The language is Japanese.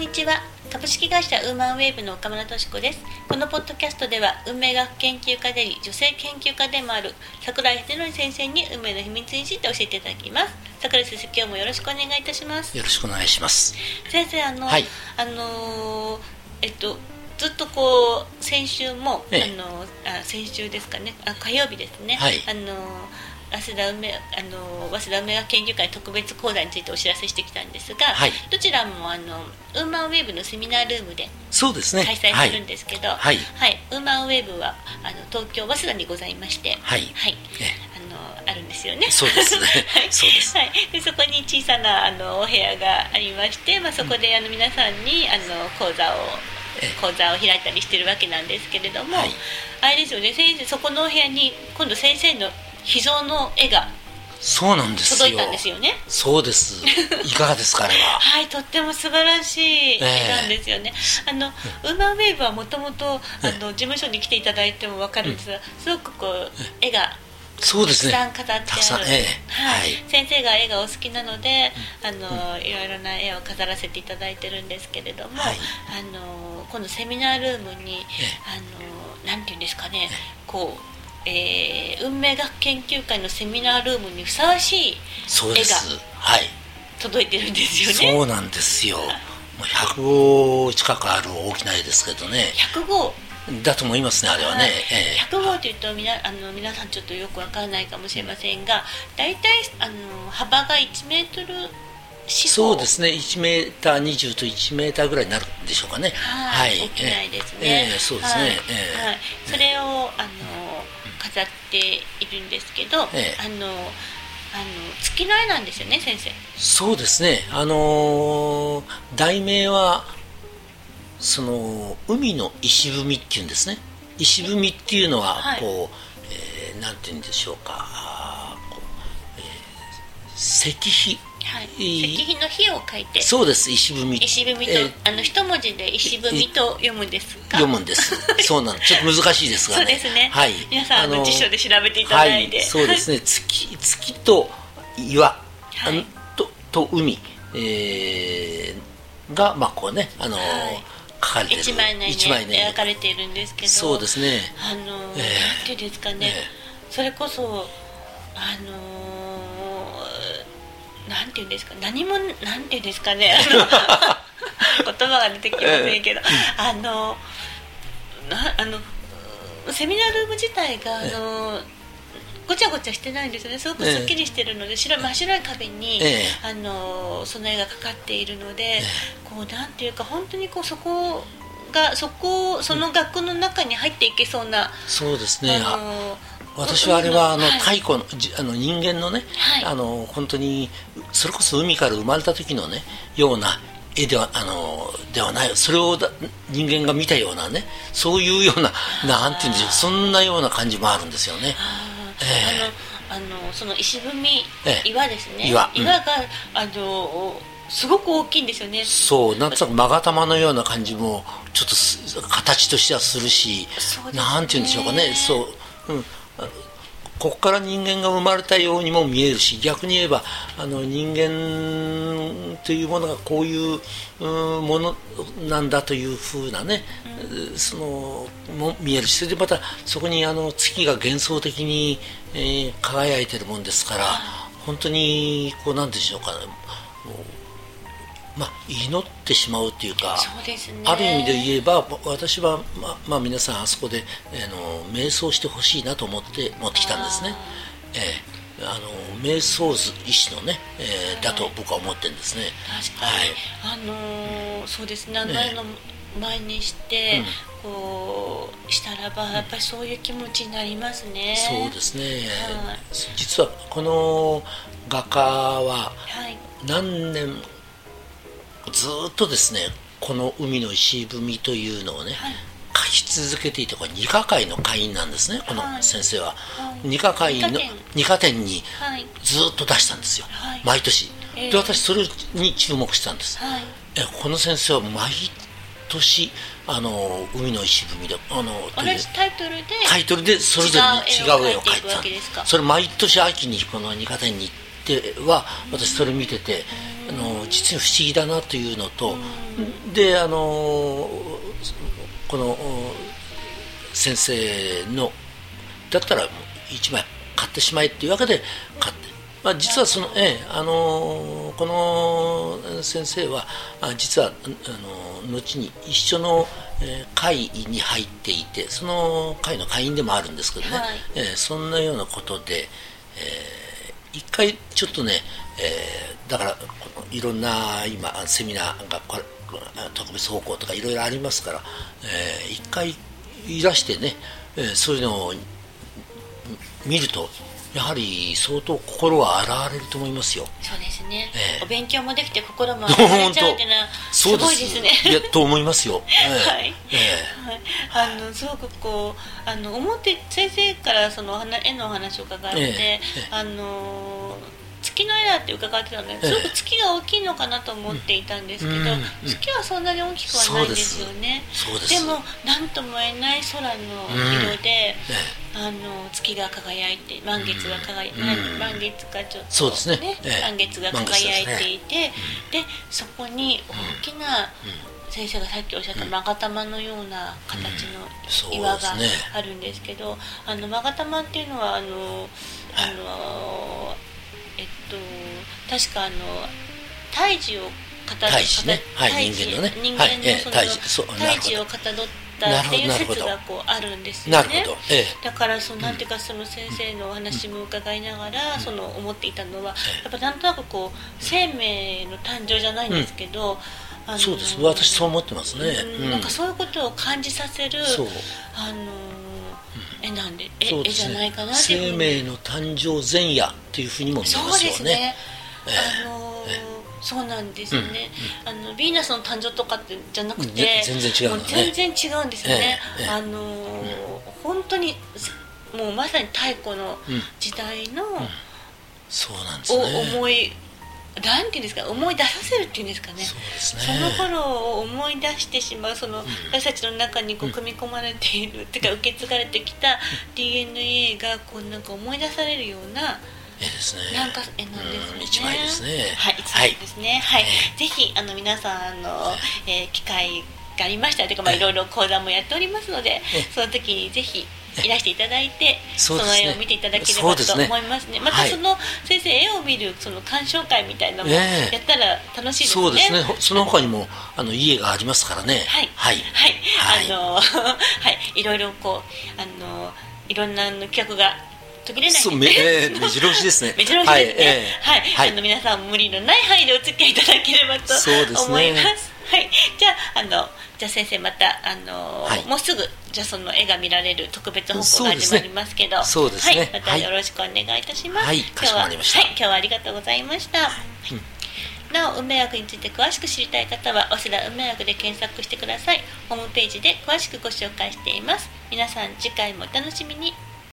んにちは。株式会社ウーマンウェーブの岡村敏子です。このポッドキャストでは運命学研究家であり女性研究家でもある桜井秀則先生に運命の秘密について教えていただきます。桜井先生今日もよろしくお願いいたします。よろしくお願いします。先生あの、はい。あのーえっとずっとこう先週も、ええ。あのあ先週ですかね。あ火曜日ですね、はい。あの早稲田梅あの早稲田梅学研究会特別講座についてお知らせしてきたんですが、はい。どちらもあのウーマンウェーブのセミナールームでそうですね。開催するんですけど、はい。ウーマンウェーブはあの東京早稲田にございまして、はい。はい。えあのあるんですよね。そうですね。はい、そうです。はい、でそこに小さなあのお部屋がありまして、まあそこであの皆さんにあの講座をえ。講座を開いたりしてるわけなんですけれども、はい。あれですよね。先生そこのお部屋に今度先生の秘蔵の絵がそうなんですよ。届いたんですよね。そうです。いかがですかあれは？はい、とっても素晴らしい絵なんですよね。あの、ウーマンウェーブはもともと、あの、事務所に来ていただいてもわかるんですが、すごくこう、絵が。そうですね。たくさん飾ってある、んええ。はい。はい。先生が絵がお好きなので、あのいろいろな絵を飾らせていただいてるんですけれども、はい。あの今度セミナールームに、えあのなんていうんですかね、こう、えー運命学研究会のセミナールームにふさわしいそうです。絵がはい届いてるんですよね。そうなんですよ。もう100号近くある大きな絵ですけどね。100号。だと思いますねあれはね、はい。ええ。100号とい。うとみなあの皆さんちょっとよくわからないかもしれませんが大体あの幅が1メートル四方。そうですね。1メーター20と1メーターぐらいになるんでしょうかね。はい、大きないですね、ええそうですね、はい。ええ。はい。それをあの飾っているんですけど、ええ。あのあの月の絵なんですよね先生。そうですね、あのー題名はその海の石踏みっていうんですね。石踏みっていうのははい。こう、えーなんて言うんでしょうか。こう、えー石碑はい。石碑の碑を書いて。そうです。石踏み石踏みと、えーあの一文字で石踏みと読むんですか？読むんです。そうなの。ちょっと難しいですがね。そうですね。はい。皆さんあのの辞書で調べていただいて。はい、そうですね。月月と岩、はい。とと海、えーがまあこうねあの、はい。書かれてる。一枚ね描かれているんですけど。そうですね。あの、ええ。なんていうんですかね、ええ。それこそあのなんていうんですか？何もなんていうんですかね？あの言葉が出てきませんけど、あのなあのセミナールーム自体があの、ごちゃごちゃしてないんですよね。すごくすっきりしてるので、白い真っ白い壁に、ええ。あのその絵がかかっているので、こうなんていうか本当にこうそこがそこその学の中に入っていけそうな、そうですね、ああの私はあれはあのはい太古のじあの人間のね、はい。あの本当にそれこそ海から生まれた時のねような絵ではあのではないそれをだ人間が見たようなねそういうようななんていうんでしょうそんなような感じもあるんですよね。あー。えあのその石踏み、ええ。岩ですね。岩。うん。があのすごく大きいんですよね。そうなんとなく勾玉のような感じもちょっとす形としてはするし、ね。なんていうんでしょうかね。そう、うん、あここから人間が生まれたようにも見えるし逆に言えばあの人間というものがこういううんものなんだというふうなね、そのも見えるしそれでまたそこにあの月が幻想的に、えー輝いてるもんですから本当にこうなんでしょうかねまあ、祈ってしまうというかね。ある意味で言えば私は、まあまあ、皆さんあそこで、えーの瞑想してほしいなと思って持ってきたんですね、えーあの瞑想図意志のね、えーだと僕は思ってるんですね。確かに、あのーそうですね。あの前にして、こうしたらばやっぱりそういう気持ちになりますね。そうですね、はい。実はこの画家ははい。何年ずーっとですねこの海の石踏みというのをね、はい。書き続けていてこれ二課会の会員なんですねこのはい先生は、はい。二課会の二課展。二課展にはい。ずーっと出したんですよ、はい。毎年、ええ。で私それに注目したんです、はい。えこの先生は毎年あの海の石踏みであの同じタイトルでタイトルでそれぞれに違う絵を描いて違う絵を描いていくわけですそれ毎年秋にこの二課展に行っっては私それ見ててあの実に不思議だなというのと、であのこの先生のだったら1枚買ってしまえっていうわけで買って。まあ、実はその、ええあのこの先生はあ実はあの後に一緒の、えー、会に入っていてその会の会員でもあるんですけどね、はい、えー、そんなようなことで、えー、一回ちょっとね、えー、だからいろんな今セミナーが特別方向とかいろいろありますから、えー、一回いらしてね、えー、そういうのを見るとやはり相当心は洗われると思いますよ。そうですね、えー、お勉強もできて心も洗われちゃうっていうのは す。ごいですね。いやと思いますよ、えー、はい、えー、はい、あのすごくこうあの思って先生からその絵のお話を伺って、えー、あの月の絵だって伺ってたので、すごく月が大きいのかなと思っていたんですけど、月はそんなに大きくはないんですよね。でも何とも言えない空の色で、あの月が輝いて満月が輝いて、満月がちょっとそうですね。満月が輝いていて、でそこに大きな、先生がさっきおっしゃった勾玉のような形の岩があるんですけど、あの勾玉っていうのはあのあのえっと確かあの胎児をかた胎児ね、はい、人間のね。人間のその、はい、胎児をかたどったっていう説がこうあるんですよね。ええ、だからそのなんていうかその先生のお話も伺いながら、うん、その思っていたのはやっぱなんとなくこう生命の誕生じゃないんですけど。うん。あのそうです。私そう思ってますね、うん、なんかそういうことを感じさせる、あの絵なんで？絵,、ね、絵じゃないかな生命の誕生前夜っていうふうにも見えますよね。あのそうなんですね、あのヴィーナスの誕生とかってじゃなくて、全然違う、ね、全然違うんですよね、ええあの、うん、本当にもうまさに太古の時代の、そうなんですね。思いなんていうんですか思い出させるっていうんですかね。その頃を思い出してしまうその、うん、私たちの中にこう組み込まれている、うん、っていうか受け継がれてきた DNA がこうなんか思い出されるような絵ですね。なんか絵なんですね。一枚ですね。はい、一枚ですね。はい、はい、ぜひあの皆さんの、えー、機会がありましたというかまあい。ろいろ講座もやっておりますので、その時にぜひいらしていただいてそ,、の絵を見ていただければと思いますね。またその先生絵を見るその鑑賞会みたいなのもやったら楽しいですね、そうですね。その他にもあの家がありますからね。はい。はい、はい、あの はい。いろいろこうあのいろんな企画が途切れない。ですね。えー、目白押しですね。目白押しですね。はい、はい、あの皆さん無理のない範囲でお付き合いいただければと思います。はい、じゃああのじゃあ先生またあの、はい、もうすぐじゃあその絵が見らられる特別報告が始まりますけど、そうですね。はい、またよろしくお願いいたします。はい、今日ははい、今日はありがとうございました。はい。なお運命学について詳しく知りたい方は早稲田運命学で検索してください。ホームページで詳しくご紹介しています。皆さん次回もお楽しみに